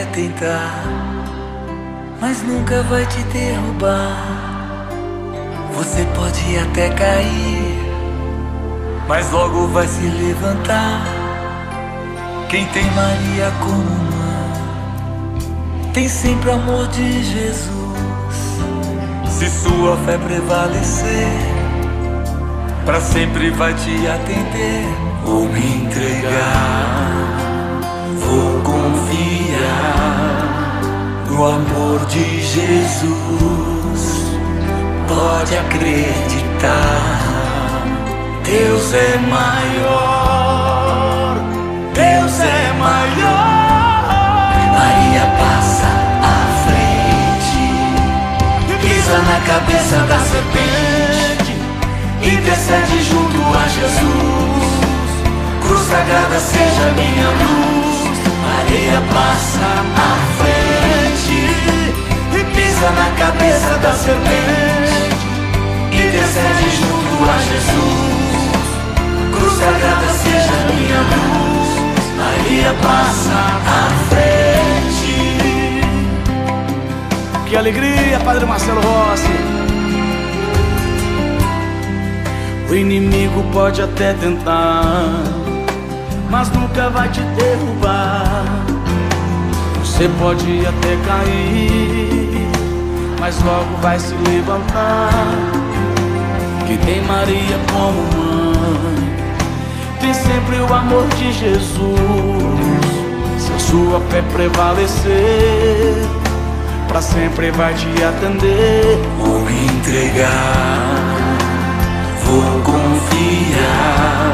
Até tentar, mas nunca vai te derrubar. Você pode até cair, mas logo vai se levantar. Quem tem Maria como mãe, tem sempre amor de Jesus. Se sua fé prevalecer, para sempre vai te atender. Vou me entregar, vou no amor de Jesus. Pode acreditar, Deus é maior, Deus é maior. Maria passa à frente, pisa na cabeça da serpente, intercede junto a Jesus. Cruz sagrada seja minha luz, Maria passa à frente pisa na cabeça da serpente, intercede junto a Jesus. Cruz sagrada seja minha luz, Maria passa à frente. Que alegria, Padre Marcelo Rossi. O inimigo pode até tentar, mas nunca vai te derrubar. Você pode até cair, mas logo vai se levantar. Que tem Maria como mãe, tem sempre o amor de Jesus. Se a sua fé prevalecer, pra sempre vai te atender. Vou me entregar, vou confiar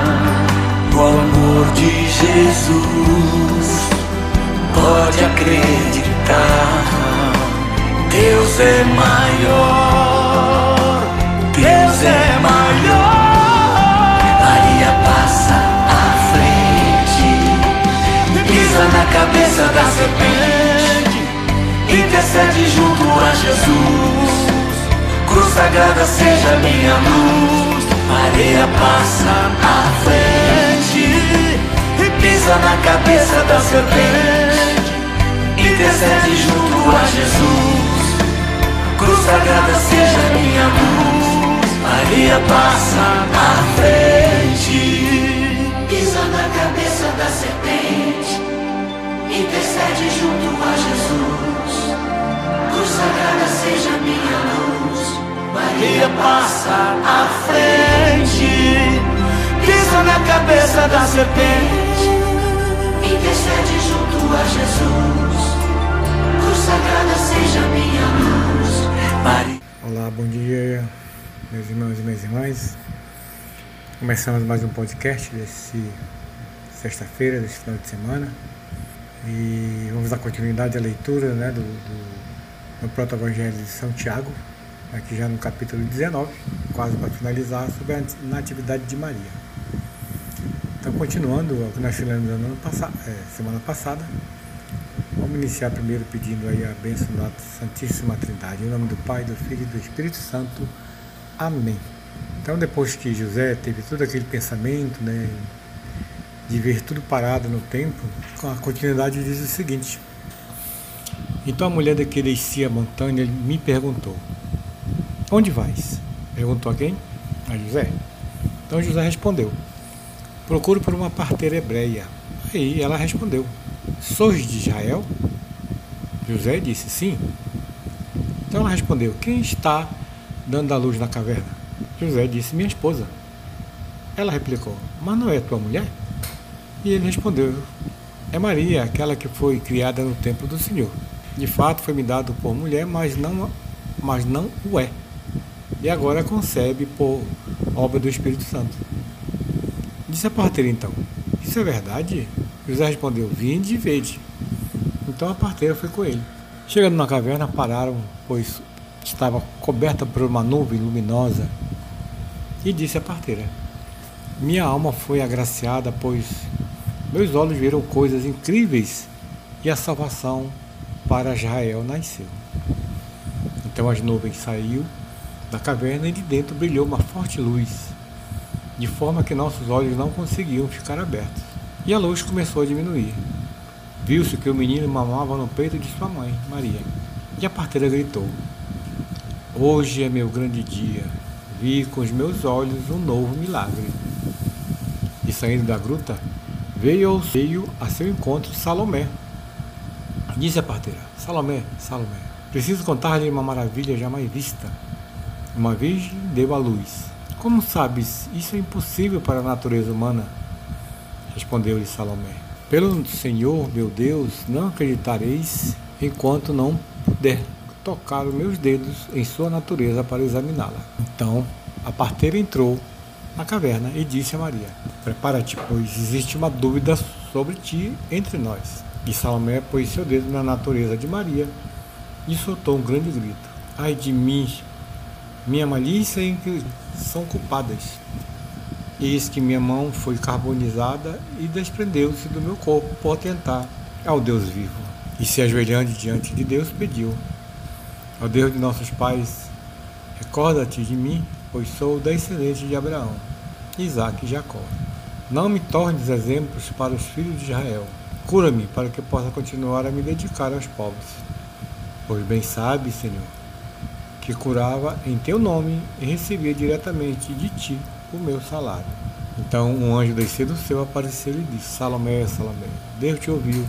no amor de Jesus. Pode acreditar, Deus é maior, Deus é maior. Maria passa à frente, pisa na cabeça da serpente, intercede junto a Jesus. Cruz sagrada seja minha luz, Maria passa à frente pisa na cabeça da serpente, intercede junto a Jesus. Cruz sagrada seja minha luz, Maria passa à frente. Pisa na cabeça da serpente, intercede junto a Jesus. Cruz sagrada seja minha luz, Maria passa à frente, pisa na cabeça da serpente, intercede junto a Jesus. Irmãs. Começamos mais um podcast desse sexta-feira, desse final de semana. E vamos dar continuidade à leitura né, do, do, do Proto-Evangelho de São Tiago, aqui já no capítulo 19, quase para finalizar, sobre a Natividade de Maria. Então, continuando o que nós fizemos é, semana passada, vamos iniciar primeiro pedindo aí a bênção da Santíssima Trindade, em nome do Pai, do Filho e do Espírito Santo. Amém. Então, depois que José teve todo aquele pensamento, né, de ver tudo parado no tempo, a continuidade diz o seguinte: Então a mulher que descia a montanha me perguntou: Onde vais? Perguntou a quem? A José. Então José respondeu: Procuro por uma parteira hebreia. Aí ela respondeu: Sois de Israel? José disse: Sim. Então ela respondeu: Quem está dando a luz na caverna? José disse: Minha esposa. Ela replicou: Mas não é tua mulher? E ele respondeu: É Maria, aquela que foi criada no templo do Senhor. De fato, foi me dado por mulher, mas não, mas não o é. E agora concebe por obra do Espírito Santo. Disse a parteira então: Isso é verdade? José respondeu: Vinde e vede. Então a parteira foi com ele. Chegando na caverna, pararam, pois estava coberta por uma nuvem luminosa. E disse a parteira: Minha alma foi agraciada, pois meus olhos viram coisas incríveis e a salvação para Israel nasceu. Então as nuvens saiu da caverna e de dentro brilhou uma forte luz, de forma que nossos olhos não conseguiam ficar abertos. E a luz começou a diminuir. Viu-se que o menino mamava no peito de sua mãe, Maria. E a parteira gritou: Hoje é meu grande dia. Vi com os meus olhos um novo milagre. E saindo da gruta, veio, veio a seu encontro Salomé. Disse a parteira: Salomé, Salomé, preciso contar-lhe uma maravilha jamais vista. Uma virgem deu à luz. Como sabes, isso é impossível para a natureza humana. Respondeu-lhe Salomé. Pelo Senhor, meu Deus, não acreditareis enquanto não puder tocar os meus dedos em sua natureza para examiná-la. Então a parteira entrou na caverna e disse a Maria: Prepara-te, pois existe uma dúvida sobre ti entre nós. E Salomé pôs seu dedo na natureza de Maria e soltou um grande grito: Ai de mim, minha malícia e são culpadas. Eis que minha mão foi carbonizada e desprendeu-se do meu corpo por tentar ao Deus vivo. E se ajoelhando diante de Deus, pediu: Ó Deus de nossos pais, recorda-te de mim, pois sou descendente de Abraão, Isaac e Jacó. Não me tornes exemplos para os filhos de Israel. Cura-me para que possa continuar a me dedicar aos pobres. Pois bem sabe, Senhor, que curava em teu nome e recebia diretamente de ti o meu salário. Então um anjo desceu do céu apareceu e disse: Salomé, Salomé, Deus te ouviu.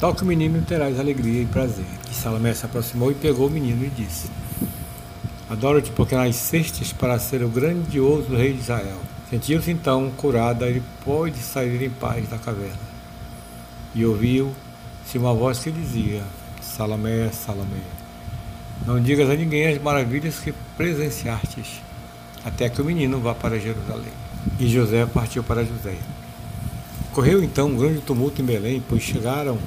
Toque o menino e terás alegria e prazer. E Salomé se aproximou e pegou o menino e disse: Adoro-te porque nascestes para ser o grandioso rei de Israel. Sentiu-se então curada e pôde sair em paz da caverna. E ouviu-se uma voz que dizia: Salomé, Salomé, não digas a ninguém as maravilhas que presenciastes, até que o menino vá para Jerusalém. E José partiu para José. Correu então um grande tumulto em Belém, pois chegaram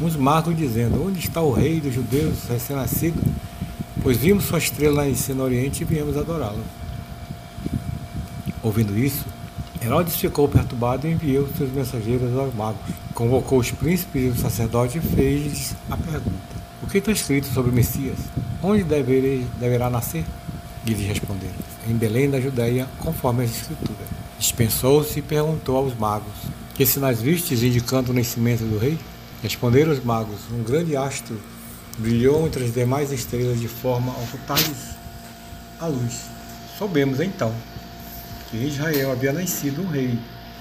uns magos dizendo: Onde está o rei dos judeus recém-nascido? Pois vimos sua estrela nascer no Oriente e viemos adorá-lo. Ouvindo isso, Herodes ficou perturbado e enviou seus mensageiros aos magos. Convocou os príncipes e os sacerdotes e fez-lhes a pergunta: O que está escrito sobre o Messias? Onde deverei, deverá nascer? E lhes responderam: Em Belém da Judéia, conforme as Escrituras. Dispensou-se e perguntou aos magos: Que sinais vistes indicando o nascimento do rei? Responderam os magos: Um grande astro brilhou entre as demais estrelas de forma a ocultar-lhes a luz. Soubemos então que em Israel havia nascido um rei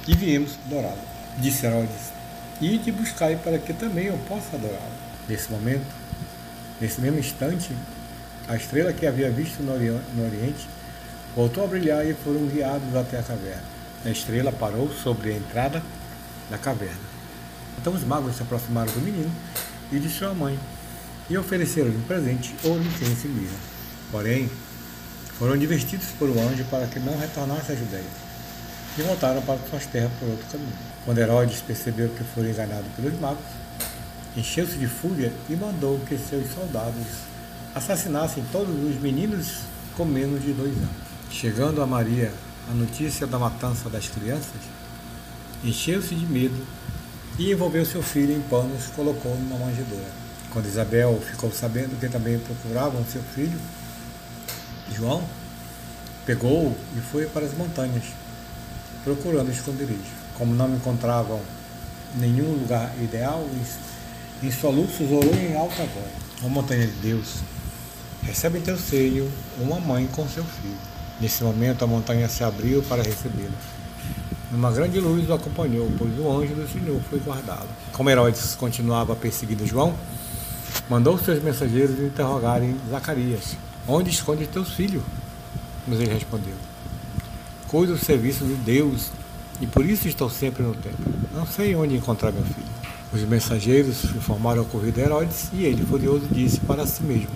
e viemos adorá-lo. Disse Herodes: Ide buscai para que também eu possa adorá-lo. Nesse momento, nesse mesmo instante, a estrela que havia visto no Oriente voltou a brilhar e foram guiados até a caverna. A estrela parou sobre a entrada da caverna. Então os magos se aproximaram do menino e de sua mãe e ofereceram-lhe um presente, ouro, incenso e mirra. Porém, foram divertidos por um anjo para que não retornasse à Judéia e voltaram para suas terras por outro caminho. Quando Herodes percebeu que foram enganados pelos magos, encheu-se de fúria e mandou que seus soldados assassinassem todos os meninos com menos de dois anos. Chegando a Maria a notícia da matança das crianças, encheu-se de medo e envolveu seu filho em panos e colocou numa manjedoura. Quando Isabel ficou sabendo que também procuravam seu filho, João, pegou e foi para as montanhas, procurando esconderijo. Como não encontravam nenhum lugar ideal, em soluços orou em alta voz. Ó montanha de Deus, recebe em teu seio uma mãe com seu filho. Nesse momento a montanha se abriu para recebê-lo. Uma grande luz o acompanhou, pois o anjo do Senhor foi guardá-lo. Como Herodes continuava perseguindo João, mandou seus mensageiros interrogarem Zacarias: Onde esconde teu filho? Mas ele respondeu: Cuido do serviço de Deus e por isso estou sempre no templo. Não sei onde encontrar meu filho. Os mensageiros informaram a Herodes e ele, furioso, disse para si mesmo: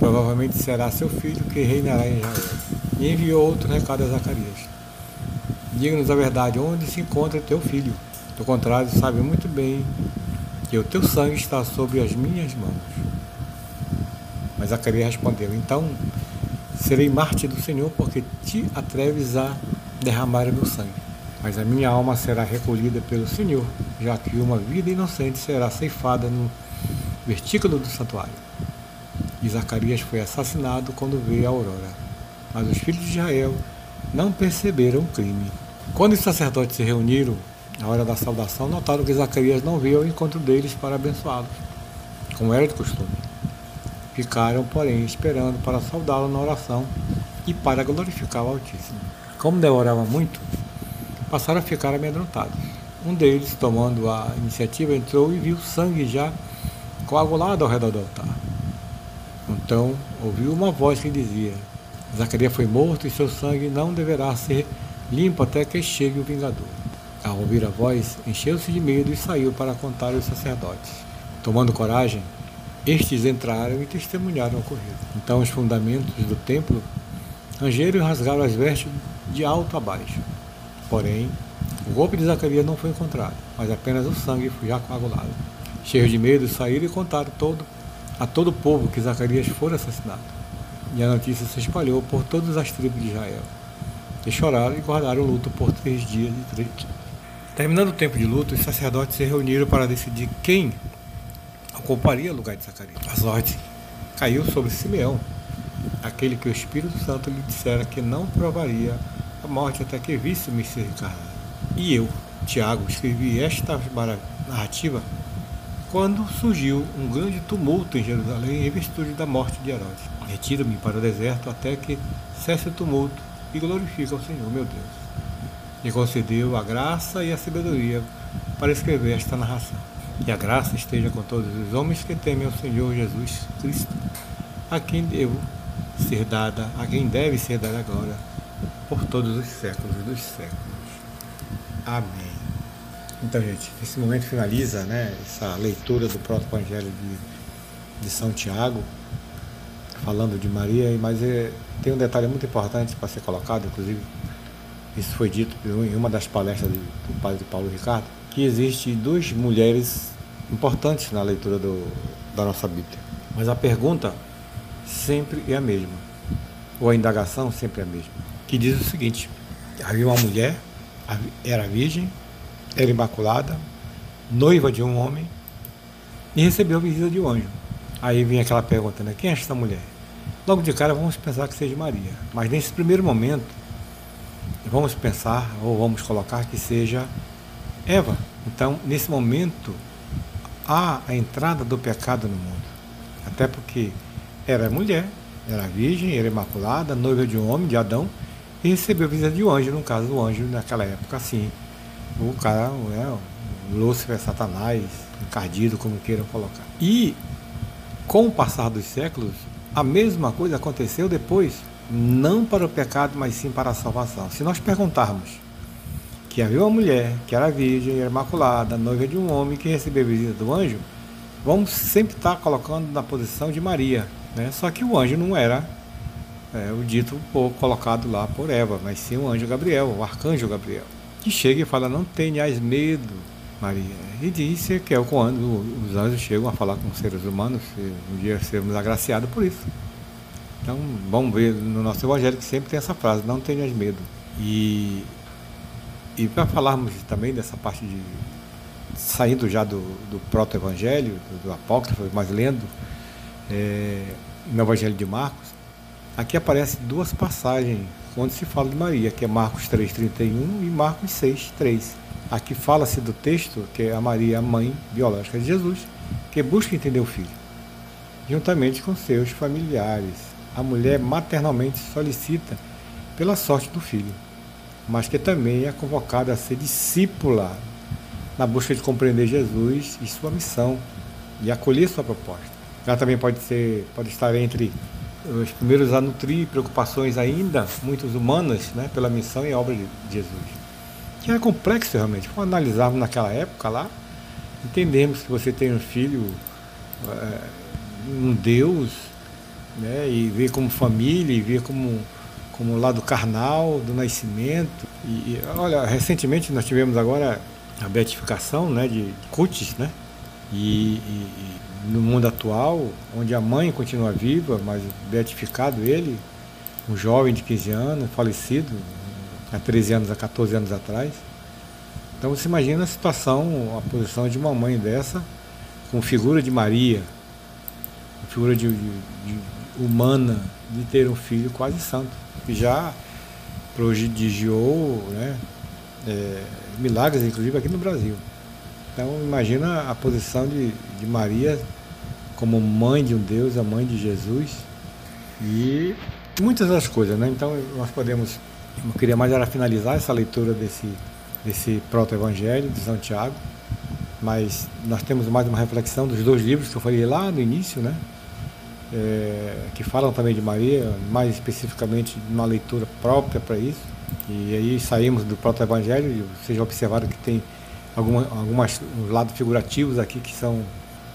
Provavelmente será seu filho que reinará em Israel. E enviou outro recado a Zacarias: Diga-nos a verdade, onde se encontra teu filho? Do contrário, sabe muito bem que o teu sangue está sobre as minhas mãos. Mas Zacarias respondeu: Então serei mártir do Senhor, porque te atreves a derramar o meu sangue. Mas a minha alma será recolhida pelo Senhor, já que uma vida inocente será ceifada no vertículo do santuário. E Zacarias foi assassinado quando veio a aurora. Mas os filhos de Israel não perceberam o crime. Quando os sacerdotes se reuniram na hora da saudação, notaram que Zacarias não veio ao encontro deles para abençoá-los, como era de costume. Ficaram, porém, esperando para saudá-lo na oração e para glorificar o Altíssimo. Como demorava muito, passaram a ficar amedrontados. Um deles, tomando a iniciativa, entrou e viu sangue já coagulado ao redor do altar. Então ouviu uma voz que dizia: Zacarias foi morto e seu sangue não deverá ser limpo até que chegue o vingador. Ao ouvir a voz, encheu-se de medo e saiu para contar aos sacerdotes. Tomando coragem, estes entraram e testemunharam o ocorrido. Então os fundamentos do templo rangeram e rasgaram as vestes de alto a baixo. Porém, o golpe de Zacarias não foi encontrado, mas apenas o sangue foi já coagulado. Cheios de medo, saíram e contaram todo, a todo o povo que Zacarias fora assassinado. E a notícia se espalhou por todas as tribos de Israel. E choraram e guardaram luto por três dias e três Terminando o tempo de luto, os sacerdotes se reuniram para decidir quem ocuparia o lugar de Zacarias. A sorte caiu sobre Simeão, aquele que o Espírito Santo lhe dissera que não provaria a morte até que visse o Messias encarnado. E eu, Tiago, escrevi esta narrativa quando surgiu um grande tumulto em Jerusalém em virtude da morte de Herodes. Retiro-me para o deserto até que cesse o tumulto e glorifique ao Senhor, meu Deus lhe concedeu a graça e a sabedoria para escrever esta narração. E a graça esteja com todos os homens que temem ao Senhor Jesus Cristo, a quem devo ser dada, a quem deve ser dada agora, por todos os séculos dos séculos. Amém. Então, gente, esse momento finaliza né, essa leitura do próprio Evangelho de, de São Tiago, falando de Maria, mas é, tem um detalhe muito importante para ser colocado, inclusive isso foi dito em uma das palestras do padre Paulo Ricardo, que existe duas mulheres importantes na leitura do, da nossa Bíblia. Mas a pergunta sempre é a mesma, ou a indagação sempre é a mesma, que diz o seguinte: havia uma mulher, era virgem, era imaculada, noiva de um homem, e recebeu a visita de um anjo. Aí vem aquela pergunta, né? Quem é esta mulher? Logo de cara vamos pensar que seja Maria. Mas nesse primeiro momento, vamos pensar ou vamos colocar que seja Eva. Então, nesse momento, há a entrada do pecado no mundo. Até porque era mulher, era virgem, era imaculada, noiva de um homem, de Adão, e recebeu a visita de um anjo, no caso, o anjo naquela época, assim. O cara, é, o Lúcifer, Satanás, encardido, como queiram colocar. E, com o passar dos séculos, a mesma coisa aconteceu depois não para o pecado, mas sim para a salvação. Se nós perguntarmos que havia uma mulher que era virgem, era imaculada, noiva de um homem que recebeu a visita do anjo, vamos sempre estar colocando na posição de Maria. Né? Só que o anjo não era é, o dito colocado lá por Eva, mas sim o anjo Gabriel, o arcanjo Gabriel, que chega e fala: Não tenhas medo, Maria. E disse que é quando os anjos chegam a falar com seres humanos, um dia sermos agraciados por isso. Então, vamos ver no nosso evangelho que sempre tem essa frase, não tenhas medo. E, e para falarmos também dessa parte de saindo já do, do proto-evangelho, do, do apócrifo, mas lendo é, no evangelho de Marcos, aqui aparecem duas passagens onde se fala de Maria, que é Marcos 3,31 e Marcos 6,3. Aqui fala-se do texto que é a Maria, a mãe biológica de Jesus, que busca entender o filho, juntamente com seus familiares a mulher maternalmente solicita pela sorte do filho, mas que também é convocada a ser discípula na busca de compreender Jesus e sua missão e acolher sua proposta. Ela também pode ser, pode estar entre os primeiros a nutrir preocupações ainda muitas humanas, né, pela missão e obra de Jesus. Que é complexo realmente. Vamos analisarmos naquela época lá, entendemos que você tem um filho, é, um Deus né? e ver como família, e ver como, como lado carnal do nascimento. E, e olha, recentemente nós tivemos agora a beatificação né, de Cutis, né? E, e, e, no mundo atual, onde a mãe continua viva, mas beatificado ele, um jovem de 15 anos, falecido há 13 anos, há 14 anos atrás. Então você imagina a situação, a posição de uma mãe dessa, com figura de Maria, figura de, de, de humana de ter um filho quase santo, que já prodigiou né, é, milagres, inclusive aqui no Brasil. Então imagina a posição de, de Maria como mãe de um Deus, a mãe de Jesus e muitas outras coisas, né? Então nós podemos, eu queria mais era finalizar essa leitura desse, desse proto-evangelho de São Tiago, mas nós temos mais uma reflexão dos dois livros que eu falei lá no início, né? É, que falam também de Maria, mais especificamente uma leitura própria para isso. E aí saímos do proto-evangelho, vocês já observaram que tem alguma, algumas lados figurativos aqui que são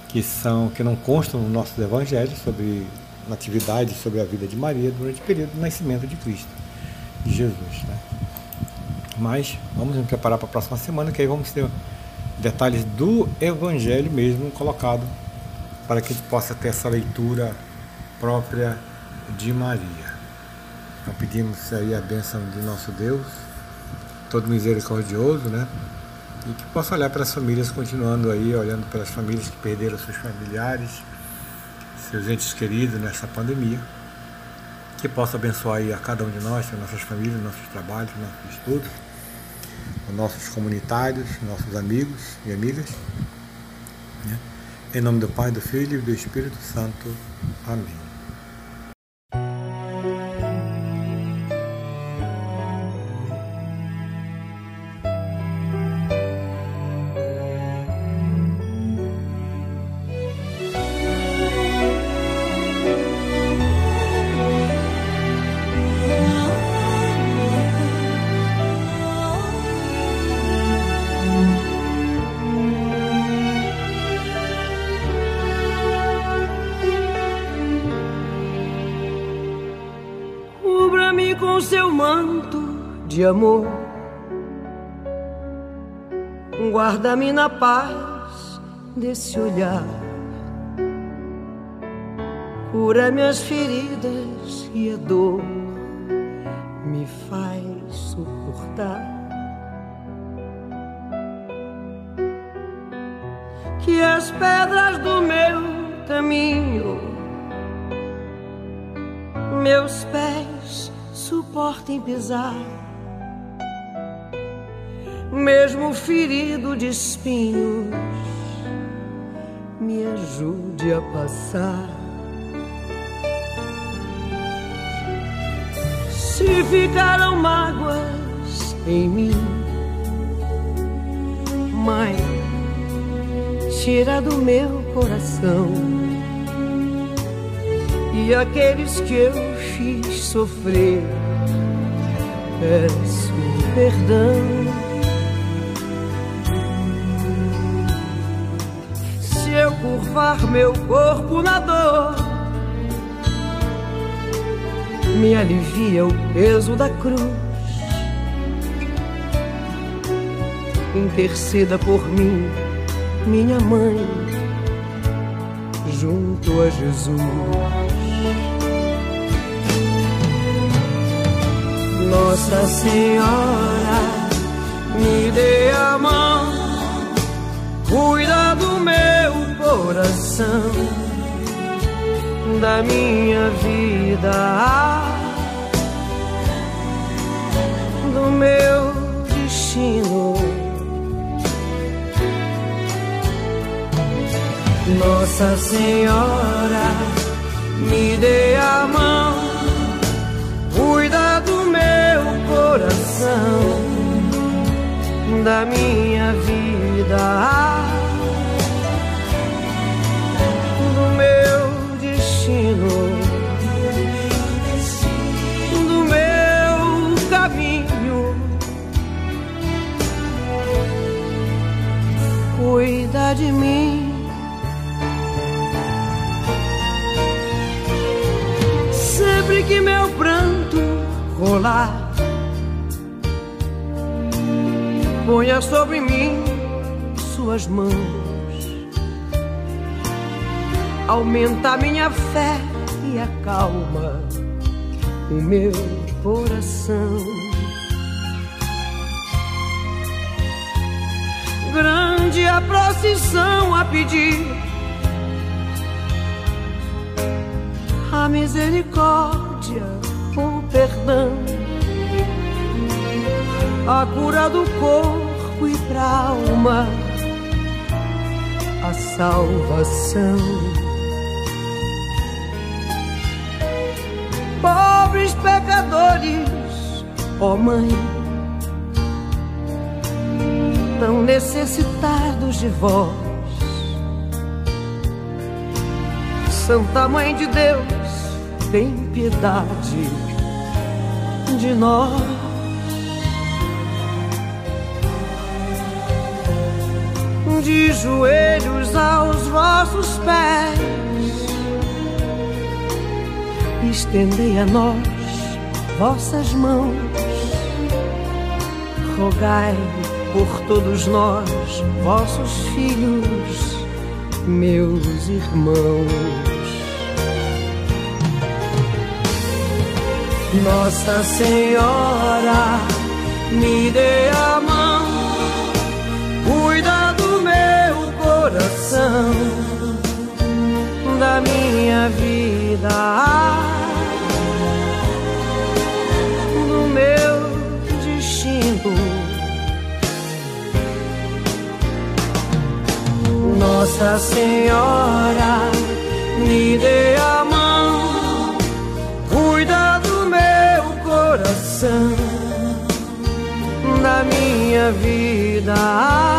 que são que não constam no nosso evangelho sobre atividade sobre a vida de Maria durante o período do nascimento de Cristo, Jesus, né? Mas vamos nos preparar para a próxima semana, que aí vamos ter detalhes do Evangelho mesmo colocado para que a gente possa ter essa leitura própria de Maria. Então pedimos aí a bênção de nosso Deus, todo misericordioso, né? E que possa olhar para as famílias, continuando aí, olhando pelas famílias que perderam seus familiares, seus entes queridos nessa pandemia. Que possa abençoar a cada um de nós, as nossas famílias, nossos trabalhos, nossos estudos os nossos comunitários, nossos amigos e amigas. Né? Em nome do Pai, do Filho e do Espírito Santo. Amém. De amor. Guarda-me na paz desse olhar. Cura minhas feridas e a dor me faz suportar. Que as pedras do meu caminho, meus pés suportem pisar mesmo ferido de espinhos, me ajude a passar. Se ficaram mágoas em mim, Mãe, tira do meu coração. E aqueles que eu fiz sofrer, peço perdão. Curvar meu corpo na dor, me alivia o peso da cruz. Interceda por mim, minha mãe, junto a Jesus. Nossa Senhora, me dê a mão, cuida do meu coração da minha vida, do meu destino. Nossa Senhora, me dê a mão, cuida do meu coração, da minha vida. De mim. Sempre que meu pranto rolar, ponha sobre mim suas mãos aumenta minha fé e acalma o meu coração. Grande a procissão a pedir a misericórdia, o perdão. a cura do corpo e pra alma, a salvação. Pobres pecadores, ó oh Mãe, tão necessitados de vós. Santa Mãe de Deus, tem piedade de nós. de joelhos aos vossos pés. Estendei a nós vossas mãos, rogai por todos nós, vossos filhos, meus irmãos. Nossa Senhora, me dê a mão, cuida do meu coração, da minha vida, do meu Nossa Senhora, me dê a mão, cuida do meu coração, da minha vida.